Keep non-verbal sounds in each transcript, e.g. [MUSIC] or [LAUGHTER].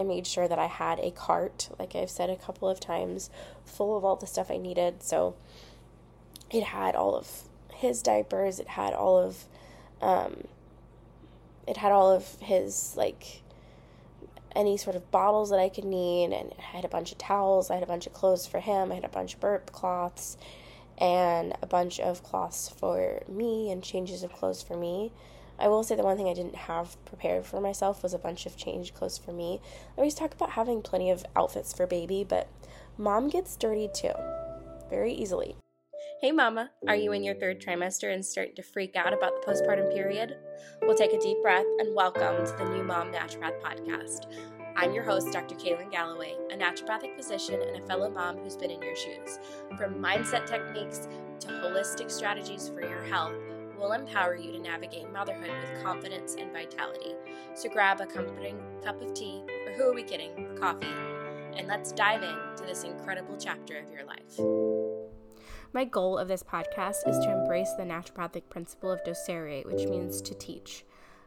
I made sure that I had a cart, like I've said a couple of times, full of all the stuff I needed. So it had all of his diapers, it had all of, um, it had all of his like any sort of bottles that I could need, and I had a bunch of towels, I had a bunch of clothes for him, I had a bunch of burp cloths, and a bunch of cloths for me, and changes of clothes for me. I will say the one thing I didn't have prepared for myself was a bunch of change clothes for me. I always talk about having plenty of outfits for baby, but mom gets dirty too, very easily. Hey, Mama, are you in your third trimester and starting to freak out about the postpartum period? We'll take a deep breath and welcome to the New Mom Naturopath podcast. I'm your host, Dr. Kaylin Galloway, a naturopathic physician and a fellow mom who's been in your shoes. From mindset techniques to holistic strategies for your health, we'll empower you to navigate motherhood with confidence and vitality. So grab a comforting cup of tea, or who are we kidding, coffee, and let's dive into this incredible chapter of your life. My goal of this podcast is to embrace the naturopathic principle of docere, which means to teach.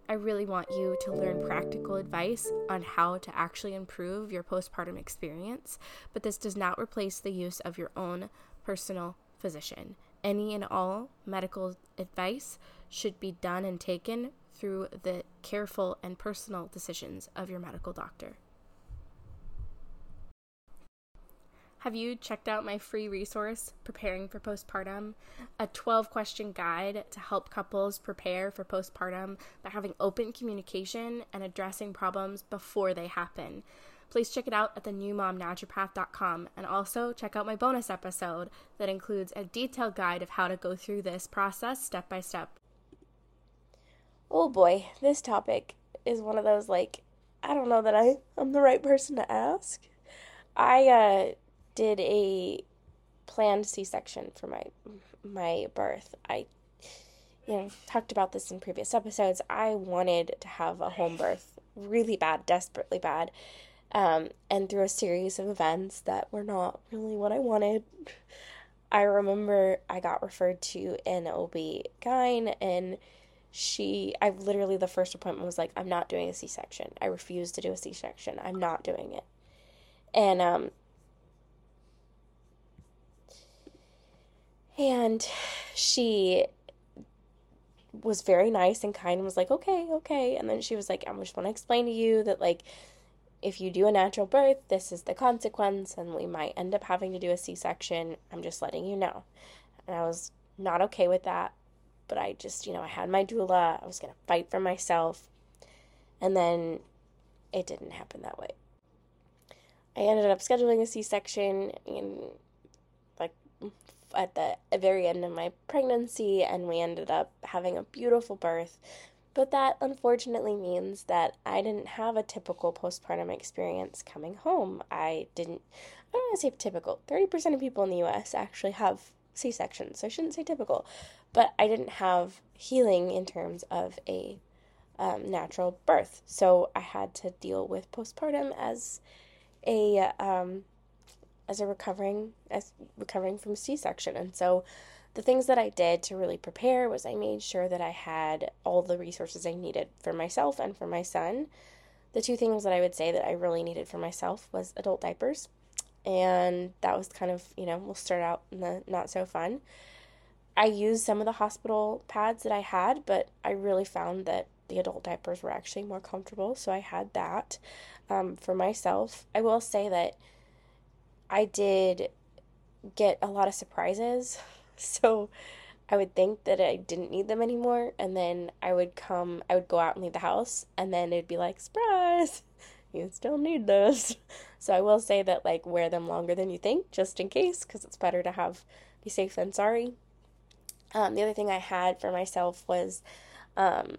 I really want you to learn practical advice on how to actually improve your postpartum experience, but this does not replace the use of your own personal physician. Any and all medical advice should be done and taken through the careful and personal decisions of your medical doctor. Have you checked out my free resource, Preparing for Postpartum? A 12 question guide to help couples prepare for postpartum by having open communication and addressing problems before they happen. Please check it out at thenewmomnaturopath.com and also check out my bonus episode that includes a detailed guide of how to go through this process step by step. Oh boy, this topic is one of those like, I don't know that I, I'm the right person to ask. I, uh, did a planned C-section for my my birth. I you know talked about this in previous episodes. I wanted to have a home birth really bad, desperately bad. Um, and through a series of events that were not really what I wanted, [LAUGHS] I remember I got referred to an OB-GYN and she I literally the first appointment was like I'm not doing a C-section. I refuse to do a C-section. I'm not doing it. And um And she was very nice and kind and was like, okay, okay. And then she was like, I just want to explain to you that, like, if you do a natural birth, this is the consequence, and we might end up having to do a C section. I'm just letting you know. And I was not okay with that, but I just, you know, I had my doula. I was going to fight for myself. And then it didn't happen that way. I ended up scheduling a C section in like at the very end of my pregnancy, and we ended up having a beautiful birth. But that unfortunately means that I didn't have a typical postpartum experience coming home. I didn't, I don't want to say typical. 30% of people in the US actually have C sections, so I shouldn't say typical. But I didn't have healing in terms of a um, natural birth. So I had to deal with postpartum as a um, as a recovering as recovering from C-section. And so the things that I did to really prepare was I made sure that I had all the resources I needed for myself and for my son. The two things that I would say that I really needed for myself was adult diapers. And that was kind of, you know, we'll start out in the not so fun. I used some of the hospital pads that I had, but I really found that the adult diapers were actually more comfortable. So I had that um, for myself. I will say that I did get a lot of surprises. [LAUGHS] So I would think that I didn't need them anymore. And then I would come, I would go out and leave the house. And then it'd be like, surprise, [LAUGHS] you still need those. [LAUGHS] So I will say that, like, wear them longer than you think, just in case, because it's better to have be safe than sorry. Um, the other thing I had for myself was um,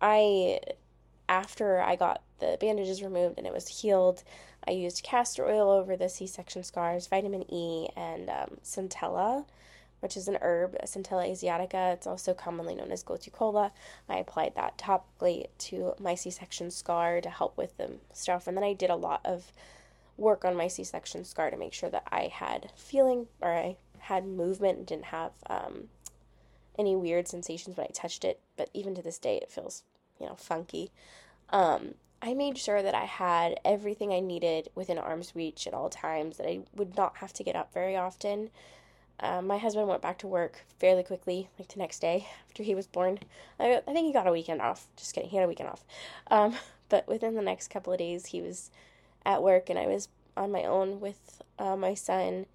I, after I got the bandages removed and it was healed, I used castor oil over the C section scars, vitamin E, and um, centella, which is an herb, Centella asiatica. It's also commonly known as gotu kola. I applied that topically to my C section scar to help with the stuff. And then I did a lot of work on my C section scar to make sure that I had feeling or I had movement and didn't have um, any weird sensations when I touched it. But even to this day, it feels, you know, funky. Um, I made sure that I had everything I needed within arm's reach at all times, that I would not have to get up very often. Um, my husband went back to work fairly quickly, like the next day after he was born. I, I think he got a weekend off. Just kidding, he had a weekend off. Um, [LAUGHS] but within the next couple of days, he was at work, and I was on my own with uh, my son.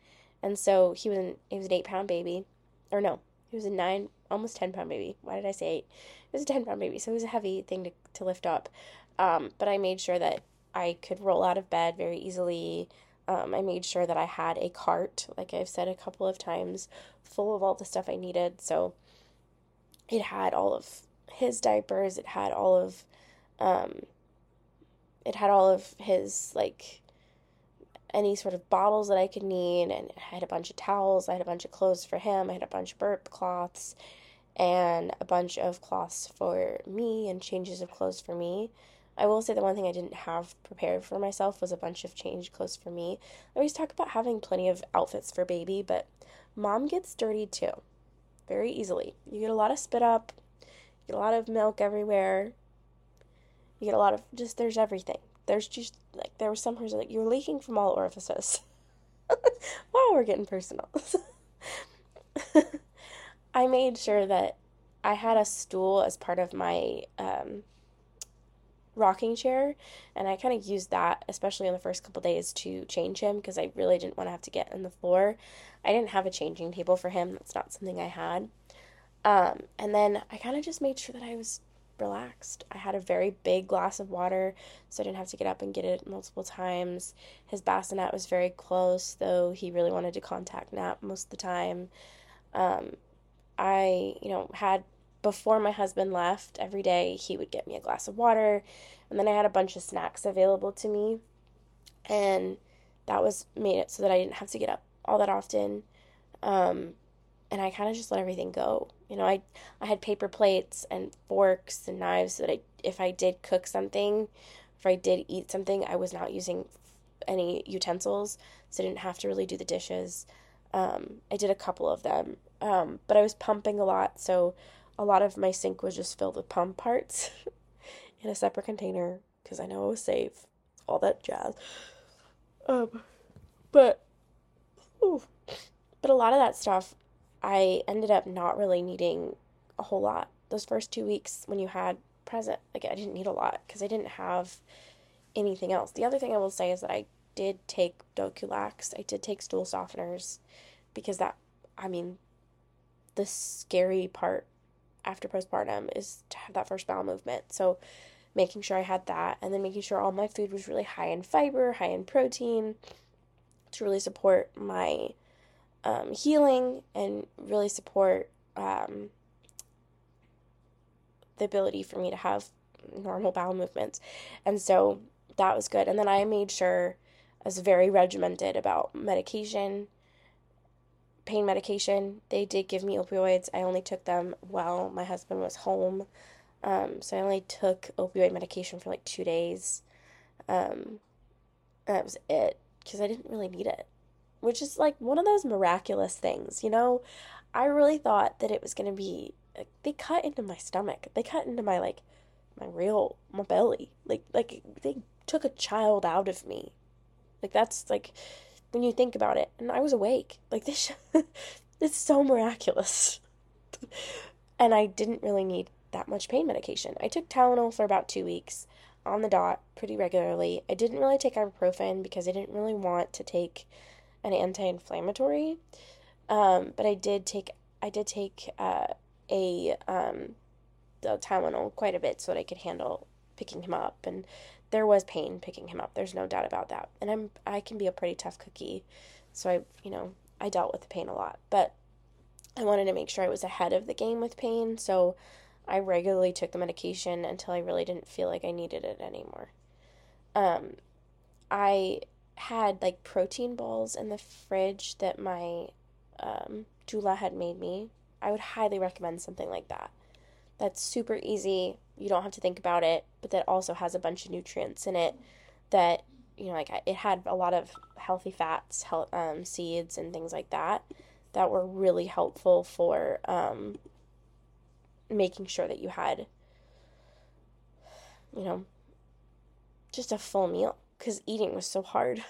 And so he was an, he was an eight pound baby, or no, he was a nine, almost ten pound baby. Why did I say eight? It was a ten pound baby, so it was a heavy thing to to lift up. Um, but I made sure that I could roll out of bed very easily. Um, I made sure that I had a cart, like I've said a couple of times, full of all the stuff I needed. So it had all of his diapers, it had all of, um, it had all of his, like, any sort of bottles that I could need, and I had a bunch of towels, I had a bunch of clothes for him, I had a bunch of burp cloths, and a bunch of cloths for me, and changes of clothes for me. I will say the one thing I didn't have prepared for myself was a bunch of change clothes for me. I always talk about having plenty of outfits for baby, but mom gets dirty too, very easily. You get a lot of spit up, you get a lot of milk everywhere, you get a lot of just, there's everything. There's just, like, there was some person like, you're leaking from all orifices. [LAUGHS] wow, we're getting personal. [LAUGHS] I made sure that I had a stool as part of my um, rocking chair and i kind of used that especially in the first couple days to change him because i really didn't want to have to get on the floor. I didn't have a changing table for him that's not something i had. Um, and then i kind of just made sure that i was relaxed. I had a very big glass of water so i didn't have to get up and get it multiple times. His bassinet was very close though he really wanted to contact nap most of the time. Um, i you know had before my husband left, every day he would get me a glass of water. And then I had a bunch of snacks available to me. And that was made it so that I didn't have to get up all that often. Um, and I kind of just let everything go. You know, I I had paper plates and forks and knives so that I, if I did cook something, if I did eat something, I was not using any utensils, so I didn't have to really do the dishes. Um, I did a couple of them, um, but I was pumping a lot, so a lot of my sink was just filled with pump parts [LAUGHS] in a separate container because I know it was safe, all that jazz. Um, but, ooh, but a lot of that stuff, I ended up not really needing a whole lot. Those first two weeks when you had present, like I didn't need a lot because I didn't have anything else. The other thing I will say is that I did take Doculax. I did take stool softeners because that, I mean, the scary part after postpartum is to have that first bowel movement. So making sure I had that and then making sure all my food was really high in fiber, high in protein to really support my um, healing and really support um, the ability for me to have normal bowel movements. And so that was good. And then I made sure I was very regimented about medication pain medication. They did give me opioids. I only took them while my husband was home. Um, so I only took opioid medication for like two days. Um, that was it because I didn't really need it, which is like one of those miraculous things, you know. I really thought that it was gonna be like they cut into my stomach. They cut into my like my real my belly. Like like they took a child out of me. Like that's like when you think about it. And I was awake. Like this, [LAUGHS] it's so miraculous. and I didn't really need that much pain medication. I took Tylenol for about two weeks on the dot pretty regularly. I didn't really take ibuprofen because I didn't really want to take an anti-inflammatory. Um, but I did take I did take uh, a um, the Tylenol quite a bit so that I could handle picking him up and there was pain picking him up. There's no doubt about that. And I'm I can be a pretty tough cookie. So I, you know, I dealt with the pain a lot. But I wanted to make sure I was ahead of the game with pain, so I regularly took the medication until I really didn't feel like I needed it anymore. Um I had like protein balls in the fridge that my um, doula had made me. I would highly recommend something like that that's super easy. You don't have to think about it, but that also has a bunch of nutrients in it that, you know, like it had a lot of healthy fats, health, um, seeds, and things like that that were really helpful for um, making sure that you had, you know, just a full meal because eating was so hard.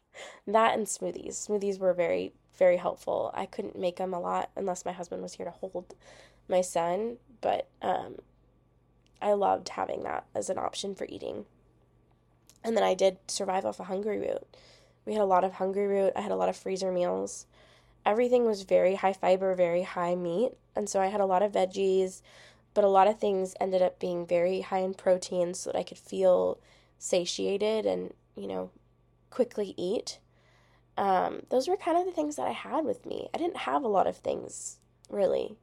[LAUGHS] that and smoothies. Smoothies were very, very helpful. I couldn't make them a lot unless my husband was here to hold my son, but um, I loved having that as an option for eating. And then I did survive off a Hungryroot. We had a lot of Hungryroot. I had a lot of freezer meals. Everything was very high fiber, very high meat. And so I had a lot of veggies, but a lot of things ended up being very high in protein so that I could feel satiated and, you know, quickly eat. Um, those were kind of the things that I had with me. I didn't have a lot of things, really.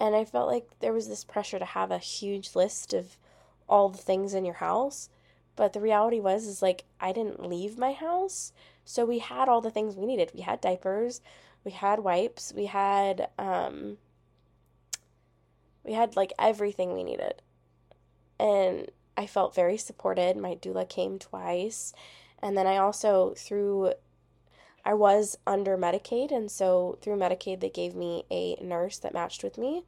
And I felt like there was this pressure to have a huge list of all the things in your house. But the reality was is like I didn't leave my house, so we had all the things we needed. We had diapers, we had wipes, we had um we had like everything we needed. And I felt very supported. My doula came twice. And then I also through I was under Medicaid, and so through Medicaid, they gave me a nurse that matched with me,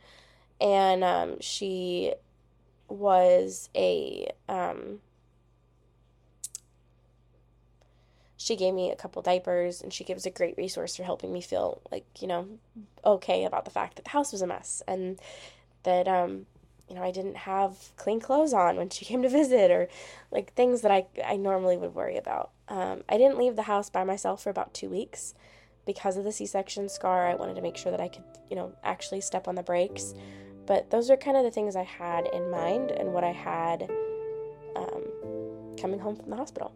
and um, she was a um, she gave me a couple diapers and she gives a great resource for helping me feel like you know okay about the fact that the house was a mess and that um you know I didn't have clean clothes on when she [LAUGHS] came to visit or like things that I I normally would worry about. Um, I didn't leave the house by myself for about two weeks because of the C-section scar. I wanted to make sure that I could you know actually step on the brakes. But those are kind of the things I had in mind and what I had um, coming home from the hospital.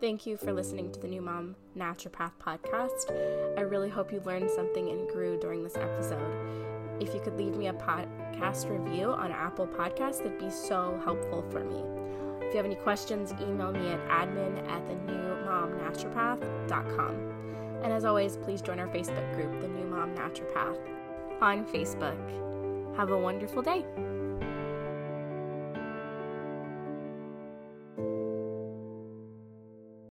Thank you for listening to the New Mom Naturopath podcast. I really hope you learned something and grew during this episode. If you could leave me a podcast review on Apple Podcasts, that'd be so helpful for me. If you have any questions, email me at admin at the newmomnaturopath.com. And as always, please join our Facebook group, The New Mom Naturopath, on Facebook. Have a wonderful day.